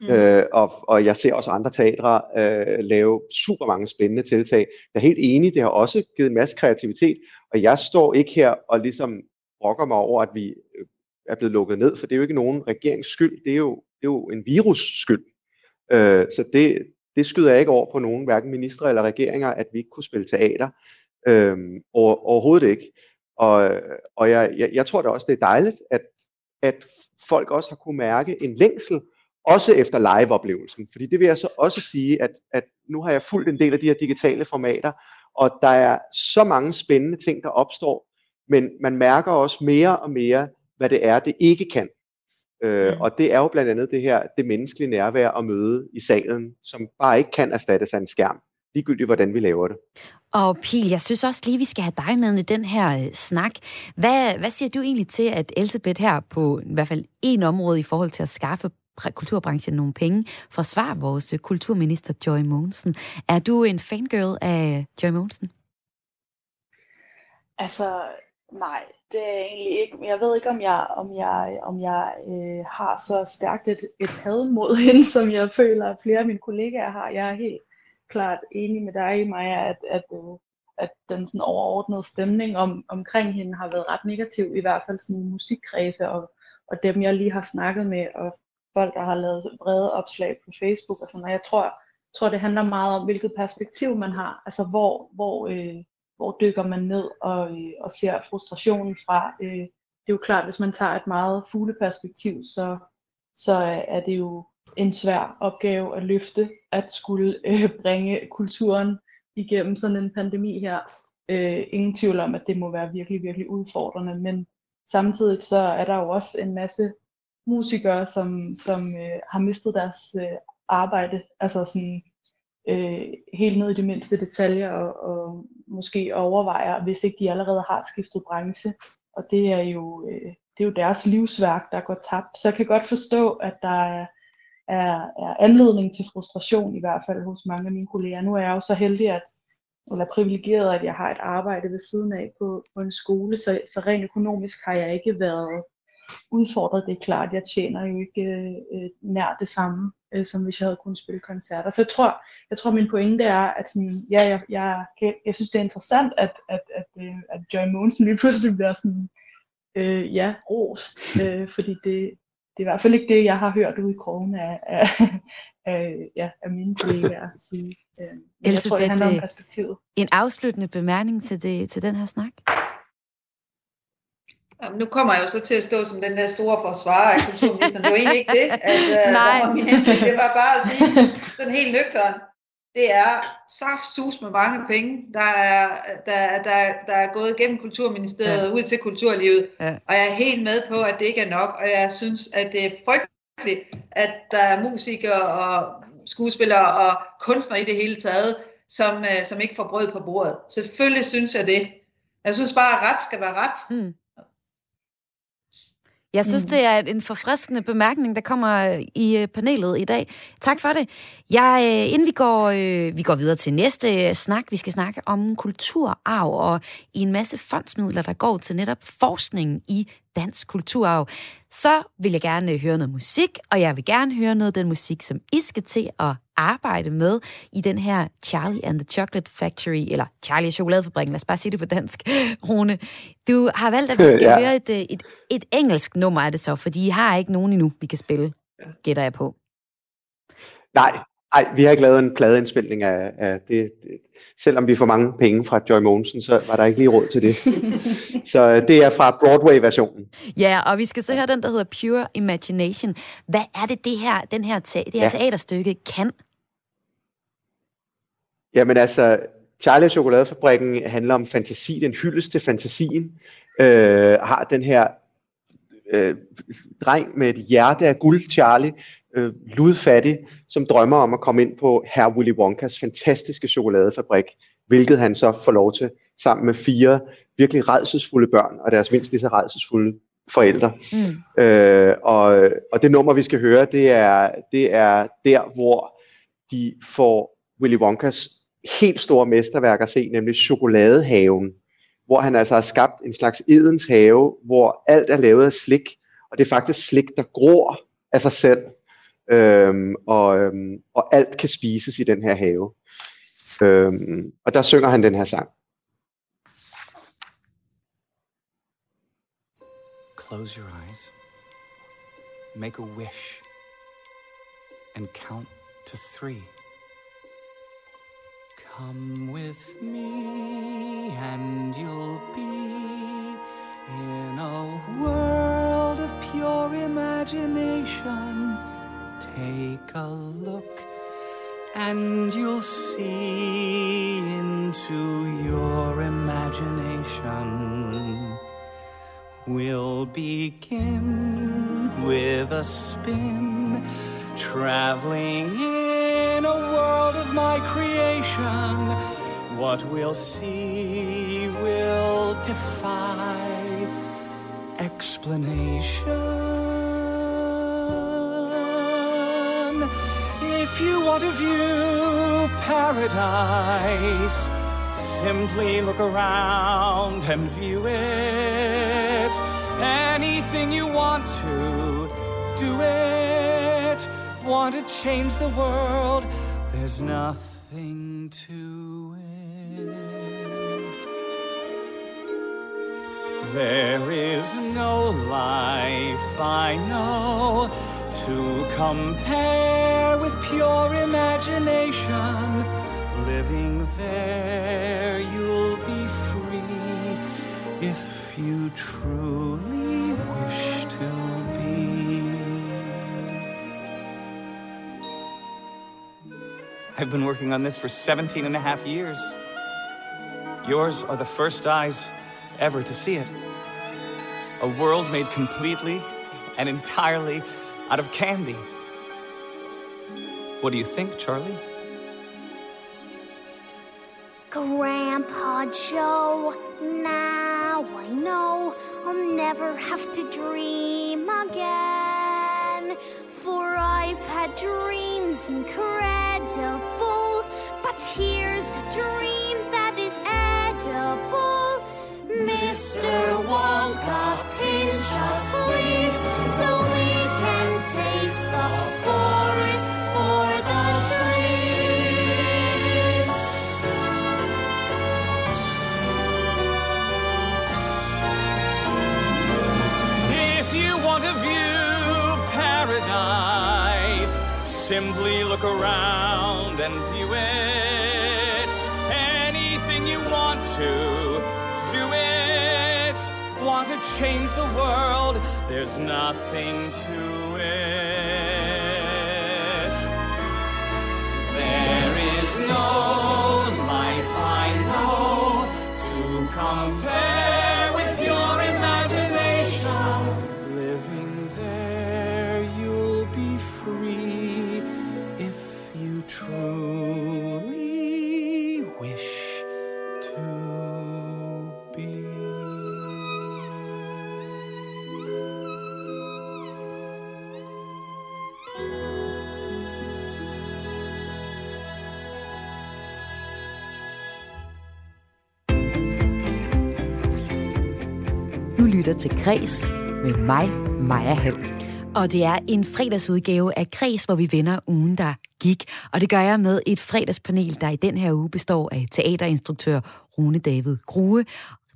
S3: Mm. Øh, og, og jeg ser også andre teatre øh, lave super mange spændende tiltag. Jeg er helt enig, det har også givet en masse kreativitet, og jeg står ikke her og ligesom brokker mig over, at vi øh, er blevet lukket ned, for det er jo ikke nogen regerings skyld, det er jo, det er jo en virus skyld. Øh, så det, det skyder jeg ikke over på nogen, hverken ministre eller regeringer, at vi ikke kunne spille teater. Øh, over, overhovedet ikke. Og, og jeg, jeg, jeg tror da også, det er dejligt, at, at folk også har kunne mærke en længsel, også efter live-oplevelsen. Fordi det vil jeg så også sige, at, at nu har jeg fulgt en del af de her digitale formater, og der er så mange spændende ting, der opstår, men man mærker også mere og mere, hvad det er, det ikke kan. Øh, mm. Og det er jo blandt andet det her, det menneskelige nærvær og møde i salen, som bare ikke kan erstattes af en skærm, ligegyldigt hvordan vi laver det.
S1: Og Pil, jeg synes også lige, vi skal have dig med i den her øh, snak. Hvad, hvad siger du egentlig til, at Elisabeth her på i hvert fald en område i forhold til at skaffe kulturbranchen nogle penge, forsvarer vores øh, kulturminister Joy Mogensen. Er du en fangirl af Joy Mogensen?
S2: Altså, nej, det er egentlig ikke. Jeg ved ikke, om jeg, om jeg, om jeg øh, har så stærkt et, et had mod hende, som jeg føler, at flere af mine kollegaer har. Jeg er helt klart enig med dig, Maja, at, at, øh, at den sådan overordnede stemning om, omkring hende har været ret negativ, i hvert fald sådan i musikkredse, og, og dem jeg lige har snakket med, og folk, der har lavet brede opslag på Facebook og sådan noget. Jeg tror, tror, det handler meget om, hvilket perspektiv man har. Altså, hvor, hvor, øh, hvor dykker man ned og, øh, og ser frustrationen fra. Øh, det er jo klart, hvis man tager et meget fugleperspektiv, så, så er det jo en svær opgave at løfte, at skulle øh, bringe kulturen igennem sådan en pandemi her. Øh, ingen tvivl om, at det må være virkelig, virkelig udfordrende, men samtidig så er der jo også en masse musikere, som, som øh, har mistet deres øh, arbejde, altså sådan øh, helt ned i de mindste detaljer, og, og måske overvejer, hvis ikke de allerede har skiftet branche, og det er jo, øh, det er jo deres livsværk, der går tabt. Så jeg kan godt forstå, at der er, er, er anledning til frustration, i hvert fald hos mange af mine kolleger. Nu er jeg jo så heldig, at eller privilegeret, at jeg har et arbejde ved siden af på, på en skole, så, så rent økonomisk har jeg ikke været udfordret. Det er klart, jeg tjener jo ikke øh, øh nær det samme, øh, som hvis jeg havde kunnet spille koncerter. Så jeg tror, jeg tror min pointe er, at sådan, ja, jeg, jeg, jeg, jeg synes, det er interessant, at, at, at, øh, at Joy Monsen lige pludselig bliver sådan, øh, ja, ros, øh, fordi det, det er i hvert fald ikke det, jeg har hørt ud i krogen af, af, af, ja, af mine kollegaer sige. Øh, men jeg tror, det handler om øh, perspektivet.
S1: En afsluttende bemærkning til, det, til den her snak?
S4: Jamen, nu kommer jeg jo så til at stå som den der store forsvarer af kulturministeren. Det var egentlig ikke det, at uh, Nej. var min hensigt. Det var bare at sige, sådan helt nøgteren, det er saftsus med mange penge, der er, der, der, der er gået gennem Kulturministeriet ja. ud til kulturlivet. Ja. Og jeg er helt med på, at det ikke er nok, og jeg synes, at det er frygteligt, at der er musikere og skuespillere og kunstnere i det hele taget, som, uh, som ikke får brød på bordet. Selvfølgelig synes jeg det. Jeg synes bare, at ret skal være ret. Mm.
S1: Jeg synes, mm. det er en forfriskende bemærkning, der kommer i øh, panelet i dag. Tak for det. Jeg, øh, inden vi går, øh, vi går videre til næste snak, vi skal snakke om kulturarv og i en masse fondsmidler, der går til netop forskning i dansk kulturarv, så vil jeg gerne høre noget musik, og jeg vil gerne høre noget af den musik, som I skal til at arbejde med i den her Charlie and the Chocolate Factory, eller Charlie og Chokoladefabrikken, lad os bare sige det på dansk, Rune. Du har valgt, at vi skal ja. høre et, øh, et, et engelsk nummer af det så, fordi I har ikke nogen endnu, vi kan spille, gætter jeg på.
S3: Nej, Nej, vi har ikke lavet en pladeindspilning af, af det, det. Selvom vi får mange penge fra Joy Monsen, så var der ikke lige råd til det. så øh, det er fra Broadway-versionen.
S1: Ja, og vi skal så høre den, der hedder Pure Imagination. Hvad er det, det her, den her, te- det her ja. teaterstykke kan?
S3: Jamen altså, Charlie Chokoladefabrikken handler om fantasi, den hyldest til fantasien. Øh, har den her øh, dreng med et hjerte af guld, Charlie, øh, ludfattig, som drømmer om at komme ind på Herr Willy Wonkas fantastiske chokoladefabrik, hvilket han så får lov til sammen med fire virkelig redselsfulde børn og deres mindst lige så redselsfulde forældre. Mm. Øh, og, og det nummer, vi skal høre, det er, det er der, hvor de får Willy Wonkas helt store mesterværk at se, nemlig Chokoladehaven, hvor han altså har skabt en slags Edens have, hvor alt er lavet af slik, og det er faktisk slik, der gror af sig selv, øhm, og, øhm, og alt kan spises i den her have. Øhm, og der synger han den her sang. Close your eyes. Make a wish. And count to three. Come with me and you'll be in a world of pure imagination. Take a look and you'll see into your imagination. We'll begin with a spin, traveling in a world of my creation. What we'll see will defy explanation. If you want to view paradise, simply look around and view it. Anything you want to, do it. Want to change the world, there's nothing to it. There is no life I know
S5: to compare with pure imagination. Living there, you'll be free if you truly wish to be. I've been working on this for 17 and a half years. Yours are the first eyes ever to see it. A world made completely and entirely out of candy. What do you think, Charlie?
S6: Grandpa Joe, now I know I'll never have to dream again. For I've had dreams incredible, but here's a dream that is edible. Mr. Wonka, pinch us
S5: simply look around and view it. Anything you want to, do it. Want to change the world? There's nothing to
S1: Du lytter til Græs med mig, Maja Hall. Og det er en fredagsudgave af Græs, hvor vi vender ugen, der gik. Og det gør jeg med et fredagspanel, der i den her uge består af teaterinstruktør Rune David Grue,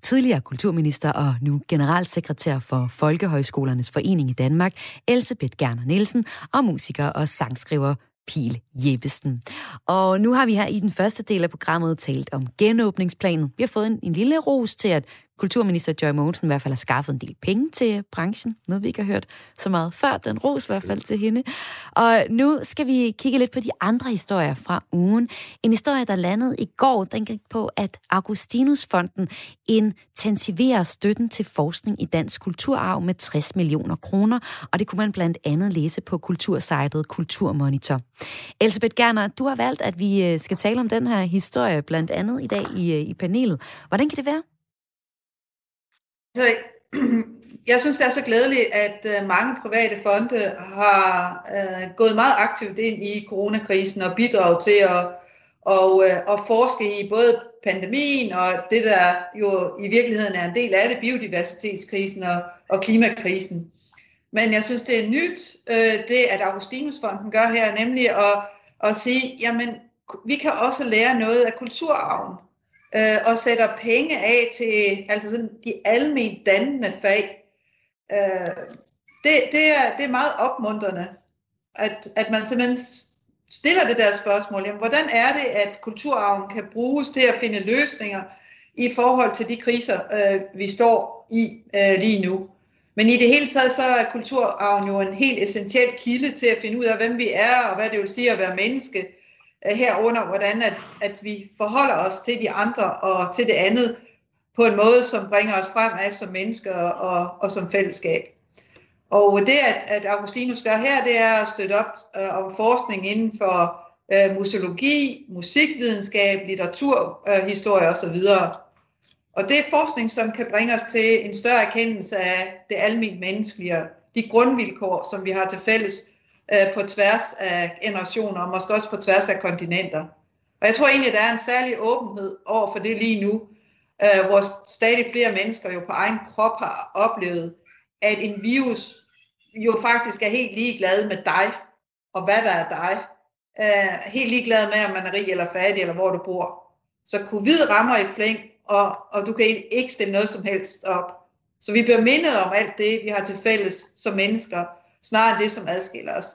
S1: tidligere kulturminister og nu generalsekretær for Folkehøjskolernes Forening i Danmark, Elsebeth Gerner Nielsen, og musiker og sangskriver Pil Jeppesen. Og nu har vi her i den første del af programmet talt om genåbningsplanen. Vi har fået en, en lille ros til, at kulturminister Joy Mogensen i hvert fald har skaffet en del penge til branchen. Noget, vi ikke har hørt så meget før. Den ros i hvert fald til hende. Og nu skal vi kigge lidt på de andre historier fra ugen. En historie, der landede i går, den gik på, at Augustinusfonden intensiverer støtten til forskning i dansk kulturarv med 60 millioner kroner, og det kunne man blandt andet læse på kultursejtet Kulturmonitor. Elisabeth Gerner, du har valgt, at vi øh, skal tale om den her historie, blandt andet i dag i, øh, i panelet. Hvordan kan det være?
S4: Altså, jeg synes, det er så glædeligt, at øh, mange private fonde har øh, gået meget aktivt ind i coronakrisen og bidraget til at, og, øh, at forske i både pandemien og det, der jo i virkeligheden er en del af det, biodiversitetskrisen og, og klimakrisen. Men jeg synes, det er nyt, øh, det at Augustinusfonden gør her, nemlig at, at sige, jamen, vi kan også lære noget af kulturarven øh, og sætter penge af til altså sådan de almen dannende fag. Øh, det, det, er, det er meget opmuntrende, at, at man simpelthen stiller det der spørgsmål, jamen, hvordan er det, at kulturarven kan bruges til at finde løsninger i forhold til de kriser, øh, vi står i øh, lige nu. Men i det hele taget, så er kulturarven jo en helt essentiel kilde til at finde ud af, hvem vi er, og hvad det vil sige at være menneske, Øh, herunder hvordan at, at vi forholder os til de andre og til det andet på en måde, som bringer os fremad som mennesker og, og som fællesskab. Og det, at, at Augustinus gør her, det er at støtte op øh, om forskning inden for øh, museologi, musikvidenskab, litteratur, øh, historie osv. Og det er forskning, som kan bringe os til en større erkendelse af det almindelige menneskelige, de grundvilkår, som vi har til fælles øh, på tværs af generationer, og måske også på tværs af kontinenter. Og jeg tror egentlig, der er en særlig åbenhed over for det lige nu, øh, hvor stadig flere mennesker jo på egen krop har oplevet, at en virus jo faktisk er helt ligeglad med dig, og hvad der er dig. Øh, helt ligeglad med, om man er rig eller fattig, eller hvor du bor. Så covid rammer i flæng, og, og du kan ikke stille noget som helst op. Så vi bliver mindet om alt det, vi har til fælles som mennesker, snarere end det, som adskiller os.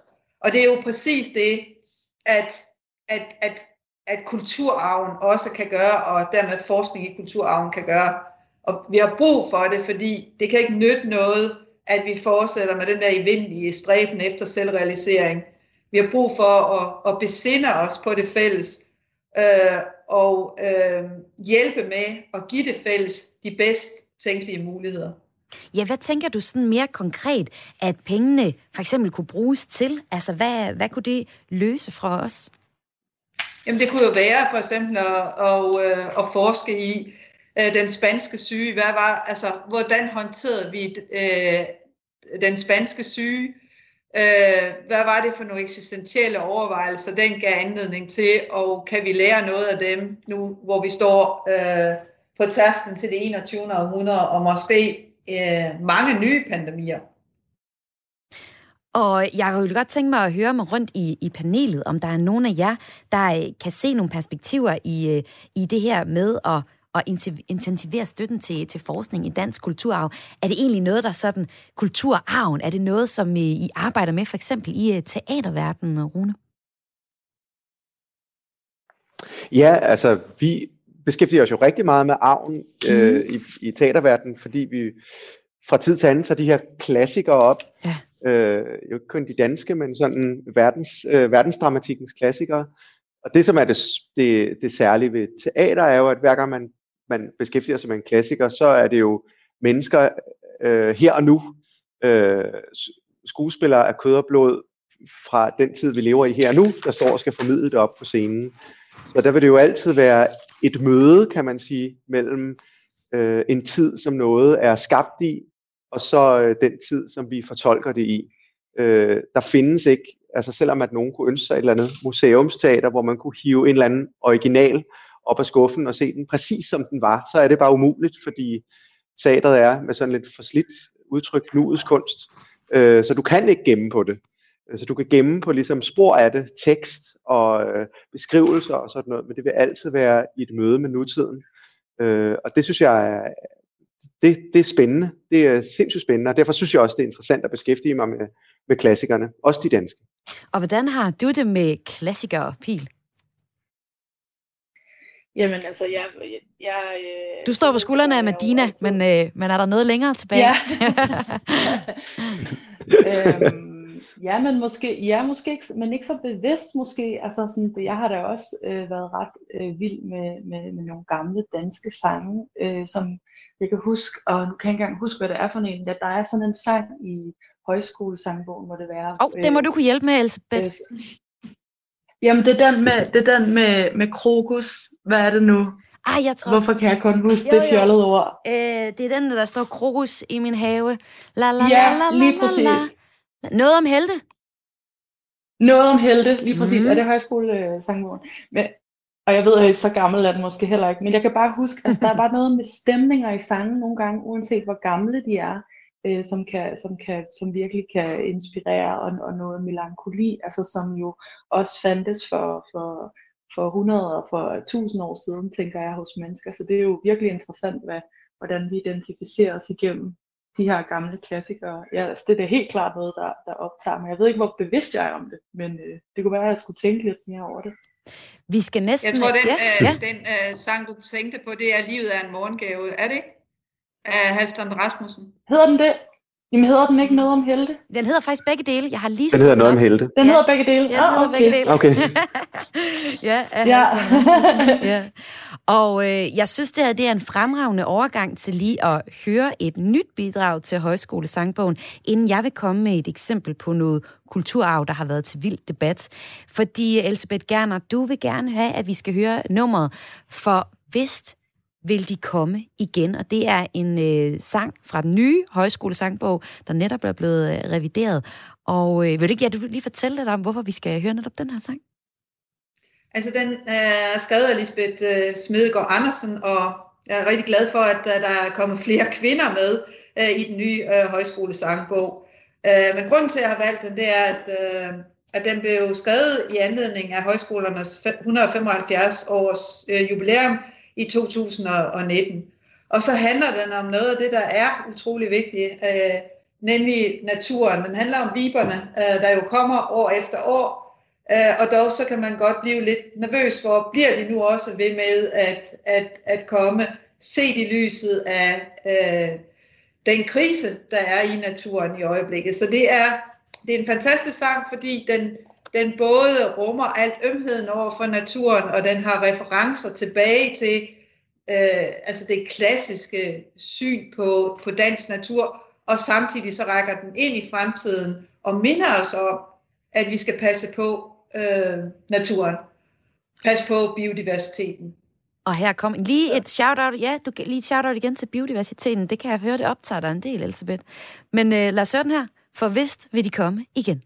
S4: Og det er jo præcis det, at, at, at, at kulturarven også kan gøre, og dermed forskning i kulturarven kan gøre. Og vi har brug for det, fordi det kan ikke nytte noget, at vi fortsætter med den der evindelige stræben efter selvrealisering. Vi har brug for at, at besinde os på det fælles, øh, og øh, hjælpe med at give det fælles de bedst tænkelige muligheder.
S1: Ja, hvad tænker du sådan mere konkret, at pengene for eksempel kunne bruges til? Altså, hvad, hvad kunne det løse fra os?
S4: Jamen, det kunne jo være for eksempel at, at, øh, at forske i øh, den spanske syge. Hvad var, altså, hvordan håndterede vi øh, den spanske syge? Øh, hvad var det for nogle eksistentielle overvejelser, den gav anledning til, og kan vi lære noget af dem nu, hvor vi står øh, på tasken til det 21. århundrede, og måske øh, mange nye pandemier?
S1: Og jeg kunne godt tænke mig at høre mig rundt i, i panelet, om der er nogen af jer, der kan se nogle perspektiver i, øh, i det her med at at intensivere støtten til, til forskning i dansk kulturarv. Er det egentlig noget, der sådan, kulturarven, er det noget, som I arbejder med for eksempel i øh, teaterverdenen, Rune?
S3: Ja, altså vi beskæftiger os jo rigtig meget med arven øh, mm. i, i teaterverdenen, fordi vi fra tid til anden tager de her klassikere op. Ja. Øh, jo ikke kun de danske, men sådan verdens, øh, verdensdramatikkens klassikere. Og det, som er det, det, det særlige ved teater, er jo, at hver gang man man beskæftiger sig med en klassiker, så er det jo mennesker øh, her og nu, øh, skuespillere af kød og blod fra den tid, vi lever i her og nu, der står og skal formidle det op på scenen. Så der vil det jo altid være et møde, kan man sige, mellem øh, en tid, som noget er skabt i, og så øh, den tid, som vi fortolker det i. Øh, der findes ikke, altså selvom at nogen kunne ønske sig et eller andet museumsteater, hvor man kunne hive en eller anden original op af skuffen og se den præcis som den var, så er det bare umuligt, fordi teateret er med sådan lidt forslidt udtryk nuets kunst. Øh, så du kan ikke gemme på det. Så du kan gemme på ligesom spor af det, tekst og øh, beskrivelser og sådan noget, men det vil altid være i et møde med nutiden. Øh, og det synes jeg er, det, det er spændende. Det er sindssygt spændende, og derfor synes jeg også, det er interessant at beskæftige mig med, med klassikerne, også de danske.
S1: Og hvordan har du det med klassikere, Pil?
S2: Jamen altså, jeg... jeg, jeg øh,
S1: du står på skuldrene af Medina, men, øh, men er der noget længere tilbage?
S2: Ja. øhm, ja, men måske, ja, måske ikke, men ikke så bevidst måske. Altså, sådan, jeg har da også øh, været ret øh, vild med, med, med nogle gamle danske sange, øh, som jeg kan huske, og nu kan jeg ikke engang huske, hvad det er for en. Ja, der er sådan en sang i højskolesangbogen, hvor det være.
S1: Åh, oh, det må du kunne hjælpe med, Elisabeth. Øh,
S2: Jamen, det er den med, det er den med, med krokus. Hvad er det nu?
S1: Ej, jeg tror...
S2: Hvorfor kan jeg kun huske jo, det fjollede ord?
S1: Øh, det er den, der står krokus i min have. La, la,
S2: ja,
S1: la, la,
S2: lige præcis. La,
S1: la. Noget om helte.
S2: Noget om helte, lige præcis. Mm. Er det højskolesangbogen? Men, og jeg ved, at så gammel er den måske heller ikke. Men jeg kan bare huske, at altså, der er bare noget med stemninger i sangen nogle gange, uanset hvor gamle de er øh, som, kan, som, kan, som virkelig kan inspirere og, og noget melankoli, altså som jo også fandtes for, for, for 100 og for 1000 år siden, tænker jeg, hos mennesker. Så det er jo virkelig interessant, hvad, hvordan vi identificerer os igennem de her gamle klassikere. Ja, altså det er helt klart noget, der, der optager mig. Jeg ved ikke, hvor bevidst jeg er om det, men øh, det kunne være, at jeg skulle tænke lidt mere over det.
S1: Vi skal næsten...
S4: Jeg tror, den, ja. øh, ja. den øh, sang, du tænkte på, det er Livet er en morgengave. Er det ikke? af Halvdan Rasmussen.
S2: Hedder den det? Jamen hedder den ikke noget om helte?
S1: Den hedder faktisk begge dele. Jeg har lige
S3: Den hedder noget om helte.
S2: Den ja. hedder begge dele?
S1: Ja, den hedder
S2: ah, okay. begge
S1: dele.
S3: Okay.
S1: ja,
S2: ja.
S1: ja. Og øh, jeg synes, det her det er en fremragende overgang til lige at høre et nyt bidrag til Højskolesangbogen, inden jeg vil komme med et eksempel på noget kulturarv, der har været til vild debat. Fordi, Elisabeth Gerner, du vil gerne have, at vi skal høre nummeret for Vist vil de komme igen. Og det er en øh, sang fra den nye højskolesangbog, der netop er blevet øh, revideret. Og øh, vil du ikke ja, du vil lige fortælle lidt om, hvorfor vi skal høre netop den her sang?
S4: Altså, den øh, er skrevet af Lisbeth øh, Smedegaard Andersen, og jeg er rigtig glad for, at øh, der er kommet flere kvinder med øh, i den nye øh, højskolesangbog. Øh, men grunden til, at jeg har valgt den, det er, at, øh, at den blev skrevet i anledning af højskolernes 175 års øh, jubilæum i 2019. Og så handler den om noget af det, der er utrolig vigtigt, øh, nemlig naturen. Den handler om viberne, øh, der jo kommer år efter år, øh, og dog så kan man godt blive lidt nervøs for, bliver de nu også ved med at, at, at komme, set i lyset af øh, den krise, der er i naturen i øjeblikket. Så det er, det er en fantastisk sang, fordi den, den både rummer alt ømheden over for naturen, og den har referencer tilbage til øh, altså det klassiske syn på, på dansk natur, og samtidig så rækker den ind i fremtiden og minder os om, at vi skal passe på øh, naturen. Pas på biodiversiteten.
S7: Og her kom lige et shout-out, ja, du lige et shout-out igen til biodiversiteten. Det kan jeg høre, det optager dig en del, Elisabeth. Men øh, lad os høre den her. For vist vil de komme igen.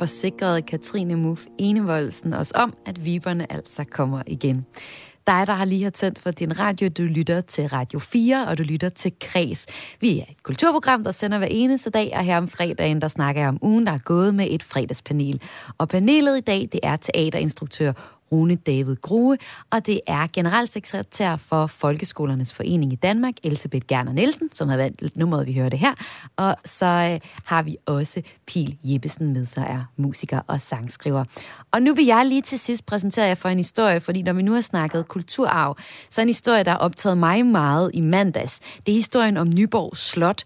S1: Forsikrede Katrine Muff Enevoldsen os om, at viberne altså kommer igen. Dig, der har lige har tændt for din radio, du lytter til Radio 4, og du lytter til Kres. Vi er et kulturprogram, der sender hver eneste dag, og her om fredagen, der snakker jeg om ugen, der er gået med et fredagspanel. Og panelet i dag, det er teaterinstruktør Rune David Grue, og det er generalsekretær for Folkeskolernes Forening i Danmark, Elisabeth Gerner Nielsen, som har valgt nummeret, vi hører det her. Og så øh, har vi også Pil Jeppesen med, så er musiker og sangskriver. Og nu vil jeg lige til sidst præsentere jer for en historie, fordi når vi nu har snakket kulturarv, så er en historie, der har optaget mig meget i mandags. Det er historien om Nyborg Slot.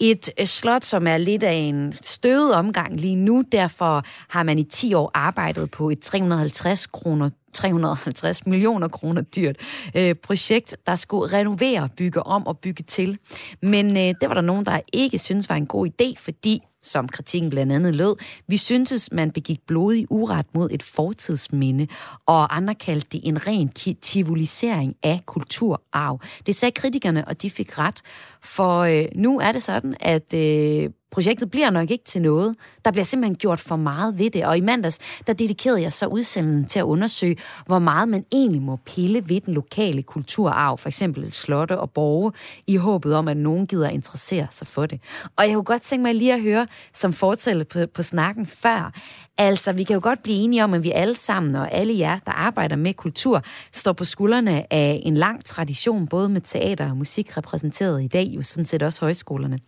S1: Et øh, slot, som er lidt af en støvet omgang lige nu. Derfor har man i 10 år arbejdet på et 350 kroner 350 millioner kroner dyrt øh, projekt, der skulle renovere, bygge om og bygge til. Men øh, det var der nogen, der ikke synes var en god idé, fordi som kritikken blandt andet lød, vi syntes, man begik blodig uret mod et fortidsminde, og andre kaldte det en ren tivolisering af kulturarv. Det sagde kritikerne, og de fik ret, for øh, nu er det sådan, at øh, projektet bliver nok ikke til noget. Der bliver simpelthen gjort for meget ved det, og i mandags, der dedikerede jeg så udsendelsen til at undersøge, hvor meget man egentlig må pille ved den lokale kulturarv, for eksempel slotte og borge, i håbet om, at nogen gider interessere sig for det. Og jeg kunne godt tænke mig lige at høre, som fortælle på, på snakken før, Altså, vi kan jo godt blive enige om, at vi alle sammen, og alle jer, der arbejder med kultur, står på skuldrene af en lang tradition, både med teater og musik repræsenteret i dag, jo sådan set også højskolerne.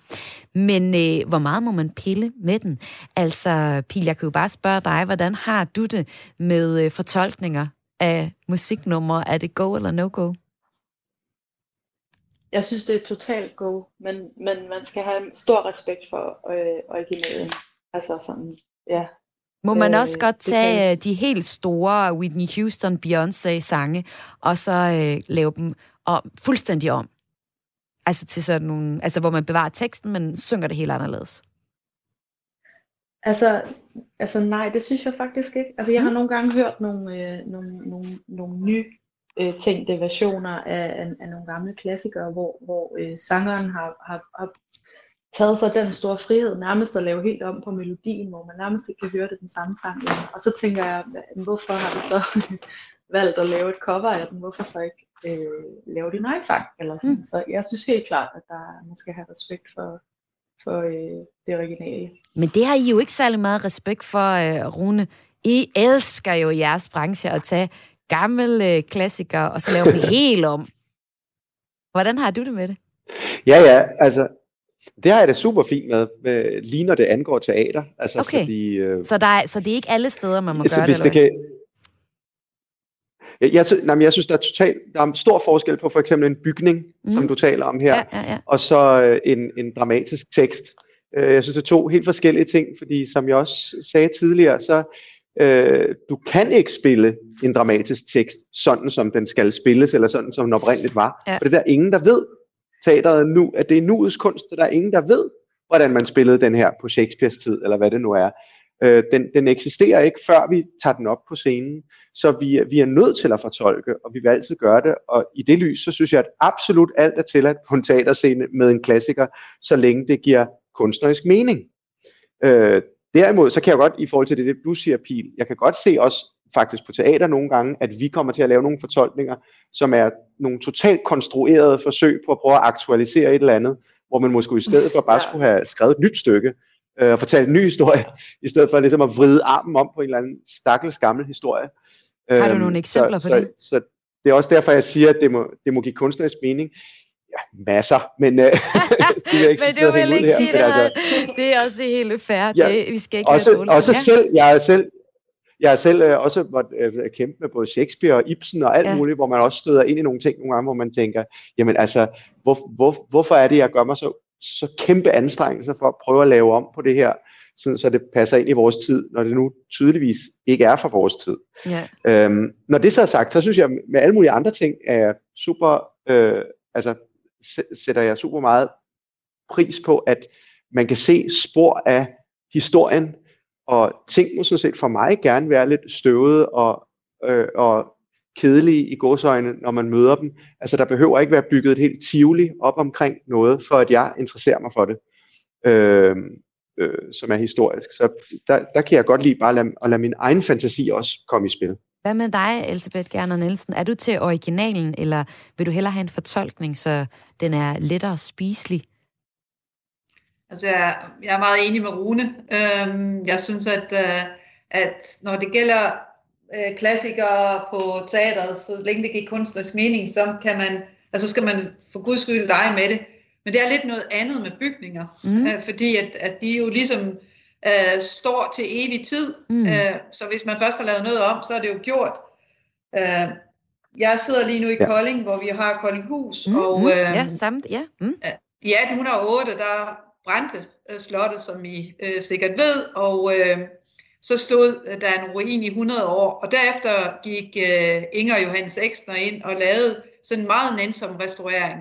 S1: Men øh, hvor meget må man pille med den? Altså, Pil, jeg kan jo bare spørge dig, hvordan har du det med øh, fortolkninger af musiknumre? Er det go eller no-go?
S2: Jeg synes, det er totalt go, men, men man skal have stor respekt for øh, originalen. Altså sådan, ja,
S1: må man øh, også godt tage kan... de helt store Whitney Houston, Beyoncé sange, og så øh, lave dem og fuldstændig om? Altså til sådan nogle, altså hvor man bevarer teksten, men synger det helt anderledes.
S2: Altså, altså nej, det synes jeg faktisk ikke. Altså jeg har mm. nogle gange hørt nogle, øh, nogle, nogle, nogle nye øh, tænkte versioner af, af, af nogle gamle klassikere, hvor, hvor øh, sangeren har, har, har taget sig den store frihed nærmest at lave helt om på melodien, hvor man nærmest ikke kan høre det den samme sang. Og så tænker jeg, hvorfor har du så valgt at lave et cover af den? Hvorfor så ikke øh, lave din egen sang? Eller sådan. Mm. Så jeg synes helt klart, at der, man skal have respekt for, for øh, det originale.
S1: Men det har I jo ikke særlig meget respekt for, øh, Rune. I elsker jo jeres branche at tage gamle øh, klassikere og så lave dem helt om. Hvordan har du det med det?
S3: Ja, ja, altså det har jeg da super fint med, med lige når det angår teater. Altså,
S1: okay, fordi, øh, så, der er, så det er ikke alle steder, man må
S3: altså,
S1: gøre
S3: hvis
S1: det?
S3: det kan, jeg, jeg, nej, men jeg synes, der er, total, der er stor forskel på for eksempel en bygning, mm. som du taler om her,
S1: ja, ja, ja.
S3: og så øh, en, en dramatisk tekst. Øh, jeg synes, det er to helt forskellige ting, fordi som jeg også sagde tidligere, så øh, du kan ikke spille en dramatisk tekst, sådan som den skal spilles, eller sådan som den oprindeligt var. Ja. For det er der ingen, der ved teateret nu, at det er nuets kunst, og der er ingen, der ved, hvordan man spillede den her på Shakespeares tid, eller hvad det nu er. Øh, den, den eksisterer ikke, før vi tager den op på scenen. Så vi, vi er nødt til at fortolke, og vi vil altid gøre det. Og i det lys, så synes jeg, at absolut alt er tilladt på en teaterscene med en klassiker, så længe det giver kunstnerisk mening. Øh, derimod, så kan jeg godt, i forhold til det, det du siger, Pil, jeg kan godt se også faktisk på teater nogle gange, at vi kommer til at lave nogle fortolkninger, som er nogle totalt konstruerede forsøg på at prøve at aktualisere et eller andet, hvor man måske i stedet for bare skulle have skrevet et nyt stykke, øh, og fortalt en ny historie, i stedet for ligesom at vride armen om på en eller anden stakkels gammel historie.
S1: Har du øhm, nogle eksempler
S3: så,
S1: på det?
S3: Så, så det er også derfor, jeg siger, at det må, det må give kunstnerisk mening. Ja, masser, men øh, det
S1: vil jeg ikke, men du vil ikke sige det, altså, det er også helt fair. Ja, det, vi skal ikke
S3: også, også selv, jeg er selv, jeg har selv øh, også måtte øh, kæmpe med både Shakespeare og Ibsen og alt ja. muligt, hvor man også støder ind i nogle ting nogle gange, hvor man tænker, jamen altså, hvor, hvor, hvorfor er det, jeg gør mig så, så kæmpe anstrengelser for at prøve at lave om på det her, sådan, så det passer ind i vores tid, når det nu tydeligvis ikke er for vores tid.
S1: Ja.
S3: Øhm, når det så er sagt, så synes jeg, med alle mulige andre ting, er jeg super, øh, altså sætter jeg super meget pris på, at man kan se spor af historien, og ting må sådan set for mig gerne være lidt støvede og, øh, og kedelige i godsøjne, når man møder dem. Altså der behøver ikke være bygget et helt tivoli op omkring noget, for at jeg interesserer mig for det. Øh, øh, som er historisk. Så der, der kan jeg godt lide bare at lade, at lade min egen fantasi også komme i spil.
S1: Hvad med dig, Elisabeth Gerner Nielsen? Er du til originalen, eller vil du hellere have en fortolkning, så den er lettere spiselig?
S4: Altså, jeg, jeg er meget enig med Rune. Øhm, jeg synes, at, øh, at når det gælder øh, klassikere på teateret, så længe det giver kunstnerisk mening, så kan man, altså skal man for guds skyld lege med det. Men det er lidt noget andet med bygninger, mm. øh, fordi at, at de jo ligesom øh, står til evig tid. Mm. Øh, så hvis man først har lavet noget om, så er det jo gjort. Øh, jeg sidder lige nu i ja. Kolding, hvor vi har Koldinghus, mm. og
S1: øh, ja, samt, ja. Mm.
S4: i 1808, der brændte øh, slottet, som I øh, sikkert ved, og øh, så stod øh, der en ruin i 100 år, og derefter gik øh, Inger Johannes Eksner ind og lavede sådan en meget nænsom restaurering,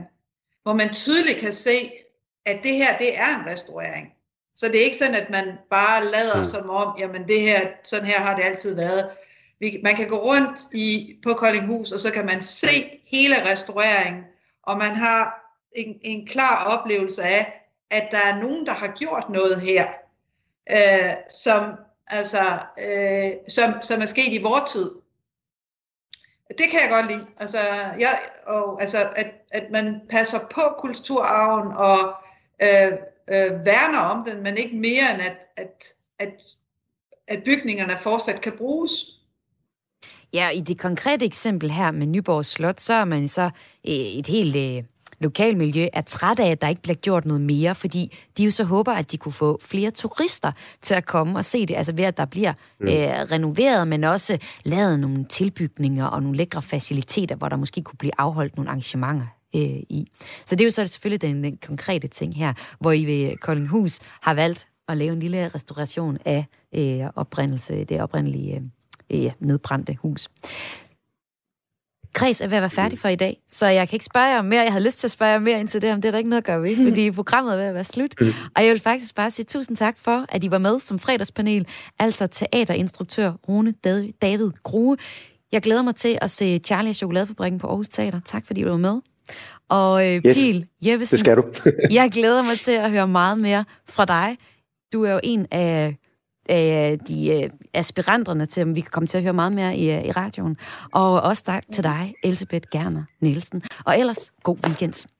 S4: hvor man tydeligt kan se, at det her, det er en restaurering. Så det er ikke sådan, at man bare lader mm. som om, jamen det her, sådan her har det altid været. Vi, man kan gå rundt i, på Koldinghus, og så kan man se hele restaureringen, og man har en, en klar oplevelse af, at der er nogen, der har gjort noget her, øh, som, altså, øh, som, som er sket i vores tid. Det kan jeg godt lide. Altså, jeg, og, altså at, at man passer på kulturarven og øh, øh, værner om den, men ikke mere end at, at, at, at bygningerne fortsat kan bruges.
S1: Ja, i det konkrete eksempel her med Nyborg Slot, så er man så øh, et helt øh, lokalmiljø er træt af, at der ikke bliver gjort noget mere, fordi de jo så håber, at de kunne få flere turister til at komme og se det, altså ved at der bliver mm. øh, renoveret, men også lavet nogle tilbygninger og nogle lækre faciliteter, hvor der måske kunne blive afholdt nogle arrangementer øh, i. Så det er jo så selvfølgelig den, den konkrete ting her, hvor I ved Koldinghus har valgt at lave en lille restauration af øh, oprindelse, det oprindelige øh, nedbrændte hus. Kreds er ved at være færdig for i dag, så jeg kan ikke spørge jer mere. Jeg havde lyst til at spørge jer mere ind til det, men det er der ikke noget at gøre ved, fordi programmet er ved at være slut. Og jeg vil faktisk bare sige tusind tak for, at I var med som fredagspanel, altså teaterinstruktør Rune David Grue. Jeg glæder mig til at se Charlie og Chokoladefabrikken på Aarhus Teater. Tak fordi du var med. Og øh, yes, Pil Jeppesen,
S3: det skal du.
S1: jeg glæder mig til at høre meget mere fra dig. Du er jo en af øh, de øh, aspiranterne til, om vi kan komme til at høre meget mere i, øh, i radioen. Og også tak til dig, Elisabeth Gerner Nielsen. Og ellers, god weekend.